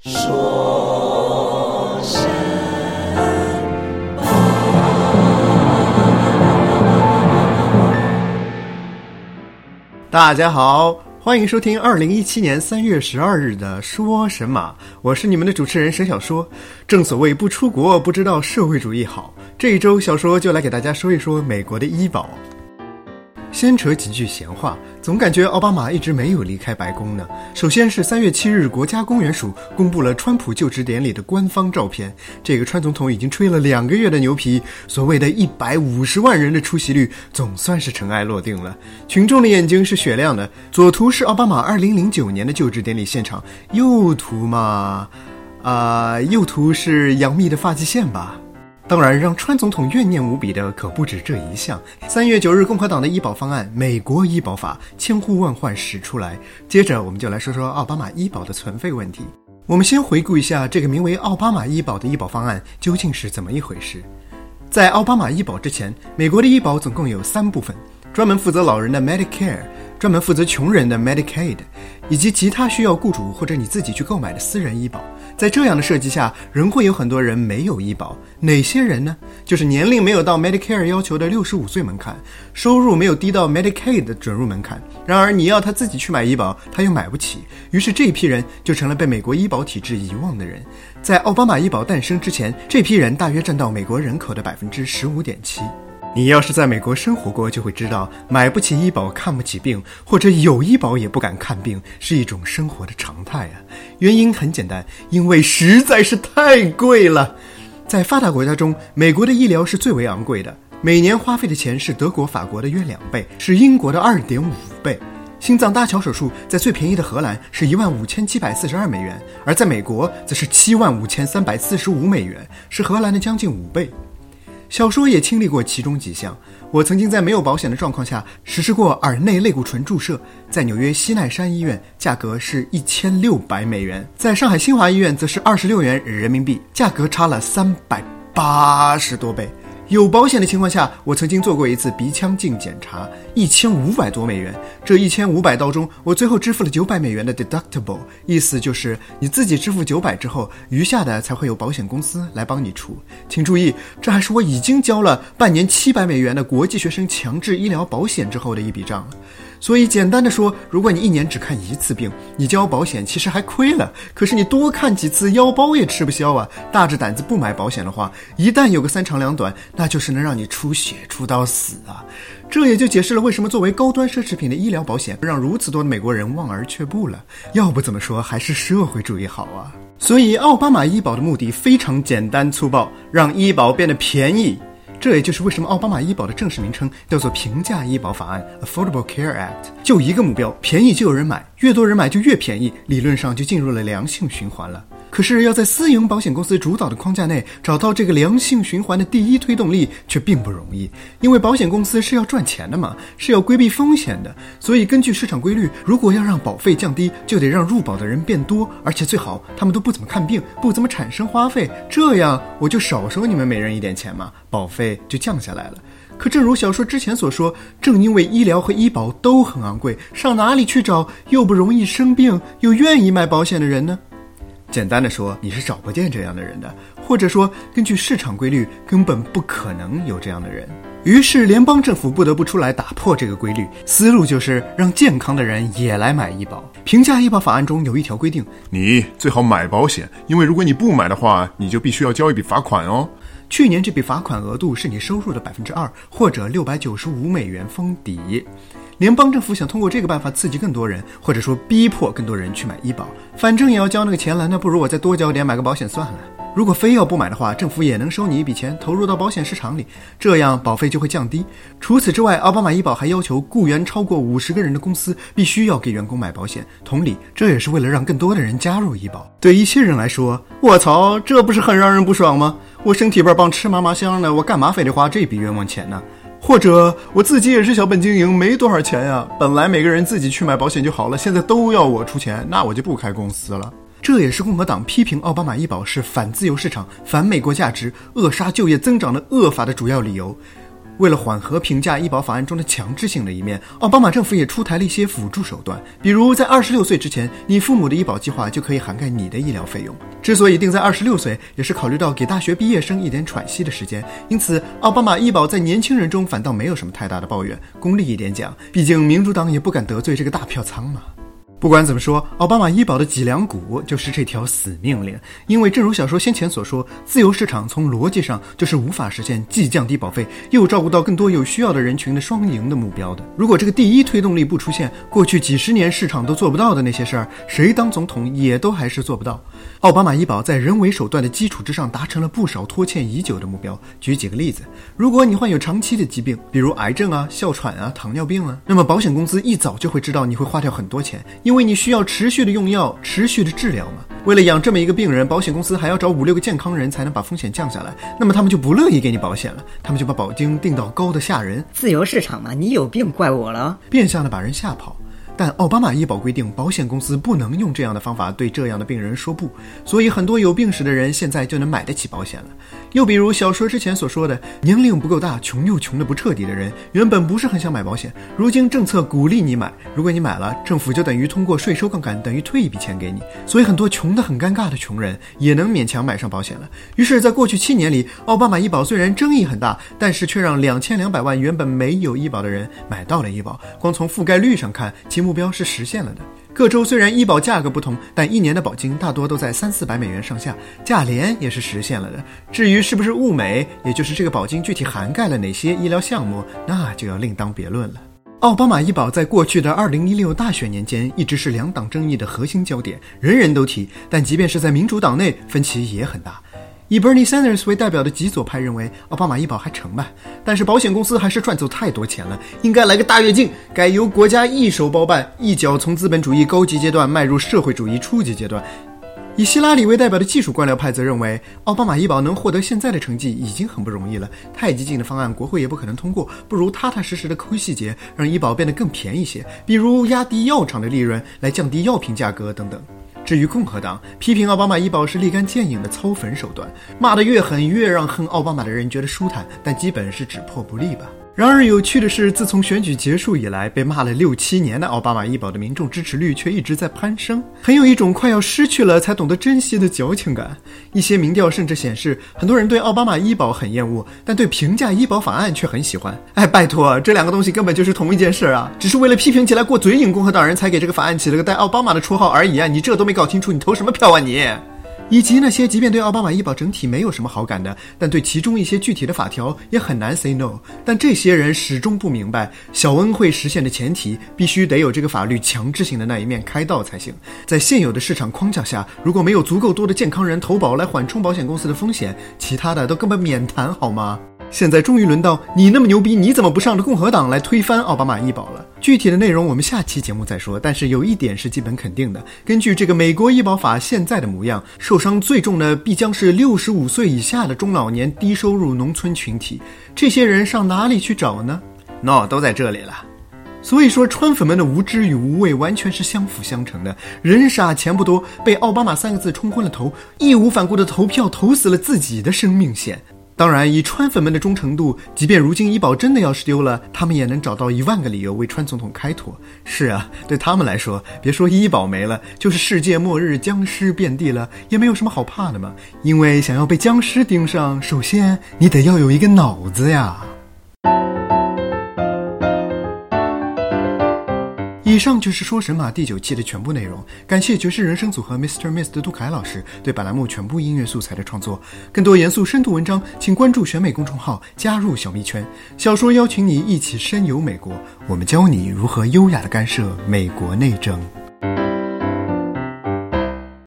说声大家好，欢迎收听二零一七年三月十二日的《说神马》，我是你们的主持人沈小说。正所谓不出国不知道社会主义好，这一周小说就来给大家说一说美国的医保。先扯几句闲话，总感觉奥巴马一直没有离开白宫呢。首先是三月七日，国家公园署公布了川普就职典礼的官方照片。这个川总统已经吹了两个月的牛皮，所谓的一百五十万人的出席率总算是尘埃落定了。群众的眼睛是雪亮的。左图是奥巴马二零零九年的就职典礼现场，右图嘛，啊、右图是杨幂的发际线吧。当然，让川总统怨念无比的可不止这一项。三月九日，共和党的医保方案《美国医保法》千呼万唤始出来。接着，我们就来说说奥巴马医保的存废问题。我们先回顾一下这个名为奥巴马医保的医保方案究竟是怎么一回事。在奥巴马医保之前，美国的医保总共有三部分：专门负责老人的 Medicare，专门负责穷人的 Medicaid，以及其他需要雇主或者你自己去购买的私人医保。在这样的设计下，仍会有很多人没有医保。哪些人呢？就是年龄没有到 Medicare 要求的六十五岁门槛，收入没有低到 Medicaid 的准入门槛。然而，你要他自己去买医保，他又买不起，于是这一批人就成了被美国医保体制遗忘的人。在奥巴马医保诞生之前，这批人大约占到美国人口的百分之十五点七。你要是在美国生活过，就会知道，买不起医保、看不起病，或者有医保也不敢看病，是一种生活的常态啊。原因很简单，因为实在是太贵了。在发达国家中，美国的医疗是最为昂贵的，每年花费的钱是德国、法国的约两倍，是英国的二点五倍。心脏搭桥手术在最便宜的荷兰是一万五千七百四十二美元，而在美国则是七万五千三百四十五美元，是荷兰的将近五倍。小说也经历过其中几项。我曾经在没有保险的状况下实施过耳内类固醇注射，在纽约西奈山医院价格是一千六百美元，在上海新华医院则是二十六元人民币，价格差了三百八十多倍。有保险的情况下，我曾经做过一次鼻腔镜检查，一千五百多美元。这一千五百刀中，我最后支付了九百美元的 deductible，意思就是你自己支付九百之后，余下的才会有保险公司来帮你出。请注意，这还是我已经交了半年七百美元的国际学生强制医疗保险之后的一笔账。所以简单的说，如果你一年只看一次病，你交保险其实还亏了。可是你多看几次，腰包也吃不消啊！大着胆子不买保险的话，一旦有个三长两短，那就是能让你出血出到死啊！这也就解释了为什么作为高端奢侈品的医疗保险，让如此多的美国人望而却步了。要不怎么说还是社会主义好啊？所以奥巴马医保的目的非常简单粗暴，让医保变得便宜。这也就是为什么奥巴马医保的正式名称叫做平价医保法案 （Affordable Care Act），就一个目标：便宜就有人买，越多人买就越便宜，理论上就进入了良性循环了。可是要在私营保险公司主导的框架内找到这个良性循环的第一推动力，却并不容易，因为保险公司是要赚钱的嘛，是要规避风险的。所以根据市场规律，如果要让保费降低，就得让入保的人变多，而且最好他们都不怎么看病，不怎么产生花费，这样我就少收你们每人一点钱嘛，保费就降下来了。可正如小说之前所说，正因为医疗和医保都很昂贵，上哪里去找又不容易生病又愿意买保险的人呢？简单的说，你是找不见这样的人的，或者说，根据市场规律，根本不可能有这样的人。于是，联邦政府不得不出来打破这个规律，思路就是让健康的人也来买医保。评价医保法案中有一条规定，你最好买保险，因为如果你不买的话，你就必须要交一笔罚款哦。去年这笔罚款额度是你收入的百分之二，或者六百九十五美元封底。联邦政府想通过这个办法刺激更多人，或者说逼迫更多人去买医保，反正也要交那个钱了，那不如我再多交点买个保险算了。如果非要不买的话，政府也能收你一笔钱，投入到保险市场里，这样保费就会降低。除此之外，奥巴马医保还要求雇员超过五十个人的公司必须要给员工买保险。同理，这也是为了让更多的人加入医保。对一些人来说，我操，这不是很让人不爽吗？我身体倍儿棒，吃嘛嘛香的，我干嘛非得花这笔冤枉钱呢？或者我自己也是小本经营，没多少钱呀。本来每个人自己去买保险就好了，现在都要我出钱，那我就不开公司了。这也是共和党批评奥巴马医保是反自由市场、反美国价值、扼杀就业增长的恶法的主要理由。为了缓和平价医保法案中的强制性的一面，奥巴马政府也出台了一些辅助手段，比如在二十六岁之前，你父母的医保计划就可以涵盖你的医疗费用。之所以定在二十六岁，也是考虑到给大学毕业生一点喘息的时间，因此奥巴马医保在年轻人中反倒没有什么太大的抱怨。功利一点讲，毕竟民主党也不敢得罪这个大票仓嘛。不管怎么说，奥巴马医保的脊梁骨就是这条死命令。因为正如小说先前所说，自由市场从逻辑上就是无法实现既降低保费又照顾到更多有需要的人群的双赢的目标的。如果这个第一推动力不出现，过去几十年市场都做不到的那些事儿，谁当总统也都还是做不到。奥巴马医保在人为手段的基础之上，达成了不少拖欠已久的目标。举几个例子：如果你患有长期的疾病，比如癌症啊、哮喘啊、糖尿病啊，那么保险公司一早就会知道你会花掉很多钱，因因为你需要持续的用药、持续的治疗嘛。为了养这么一个病人，保险公司还要找五六个健康人才能把风险降下来。那么他们就不乐意给你保险了，他们就把保金定到高的吓人。自由市场嘛，你有病怪我了，变相的把人吓跑。但奥巴马医保规定，保险公司不能用这样的方法对这样的病人说不，所以很多有病史的人现在就能买得起保险了。又比如小说之前所说的，年龄不够大、穷又穷的不彻底的人，原本不是很想买保险，如今政策鼓励你买，如果你买了，政府就等于通过税收杠杆，等于退一笔钱给你，所以很多穷得很尴尬的穷人也能勉强买上保险了。于是，在过去七年里，奥巴马医保虽然争议很大，但是却让两千两百万原本没有医保的人买到了医保。光从覆盖率上看，其目标是实现了的。各州虽然医保价格不同，但一年的保金大多都在三四百美元上下，价廉也是实现了的。至于是不是物美，也就是这个保金具体涵盖了哪些医疗项目，那就要另当别论了。奥巴马医保在过去的二零一六大选年间一直是两党争议的核心焦点，人人都提，但即便是在民主党内，分歧也很大。以 Bernie Sanders 为代表的极左派认为奥巴马医保还成吧，但是保险公司还是赚走太多钱了，应该来个大跃进，改由国家一手包办，一脚从资本主义高级阶段迈入社会主义初级阶段。以希拉里为代表的技术官僚派则认为，奥巴马医保能获得现在的成绩已经很不容易了，太激进的方案国会也不可能通过，不如踏踏实实的抠细节，让医保变得更便宜些，比如压低药厂的利润来降低药品价格等等。至于共和党批评奥巴马医保是立竿见影的操粉手段，骂得越狠，越让恨奥巴马的人觉得舒坦，但基本是只破不立吧。然而有趣的是，自从选举结束以来，被骂了六七年的奥巴马医保的民众支持率却一直在攀升，很有一种快要失去了才懂得珍惜的矫情感。一些民调甚至显示，很多人对奥巴马医保很厌恶，但对平价医保法案却很喜欢。哎，拜托，这两个东西根本就是同一件事啊！只是为了批评起来过嘴瘾，共和党人才给这个法案起了个带奥巴马的绰号而已啊！你这都没搞清楚，你投什么票啊你？以及那些即便对奥巴马医保整体没有什么好感的，但对其中一些具体的法条也很难 say no。但这些人始终不明白，小恩惠实现的前提必须得有这个法律强制性的那一面开道才行。在现有的市场框架下，如果没有足够多的健康人投保来缓冲保险公司的风险，其他的都根本免谈，好吗？现在终于轮到你那么牛逼，你怎么不上着共和党来推翻奥巴马医保了？具体的内容我们下期节目再说。但是有一点是基本肯定的，根据这个美国医保法现在的模样，受伤最重的必将是六十五岁以下的中老年低收入农村群体。这些人上哪里去找呢？no，都在这里了。所以说，川粉们的无知与无畏完全是相辅相成的。人傻钱不多，被奥巴马三个字冲昏了头，义无反顾的投票投死了自己的生命线。当然，以川粉们的忠诚度，即便如今医保真的要是丢了，他们也能找到一万个理由为川总统开脱。是啊，对他们来说，别说医保没了，就是世界末日、僵尸遍地了，也没有什么好怕的嘛。因为想要被僵尸盯上，首先你得要有一个脑子呀。以上就是说神马第九期的全部内容。感谢爵士人生组合 Mr. Miss 的杜凯老师对本栏目全部音乐素材的创作。更多严肃深度文章，请关注选美公众号，加入小蜜圈。小说邀请你一起深游美国，我们教你如何优雅的干涉美国内政。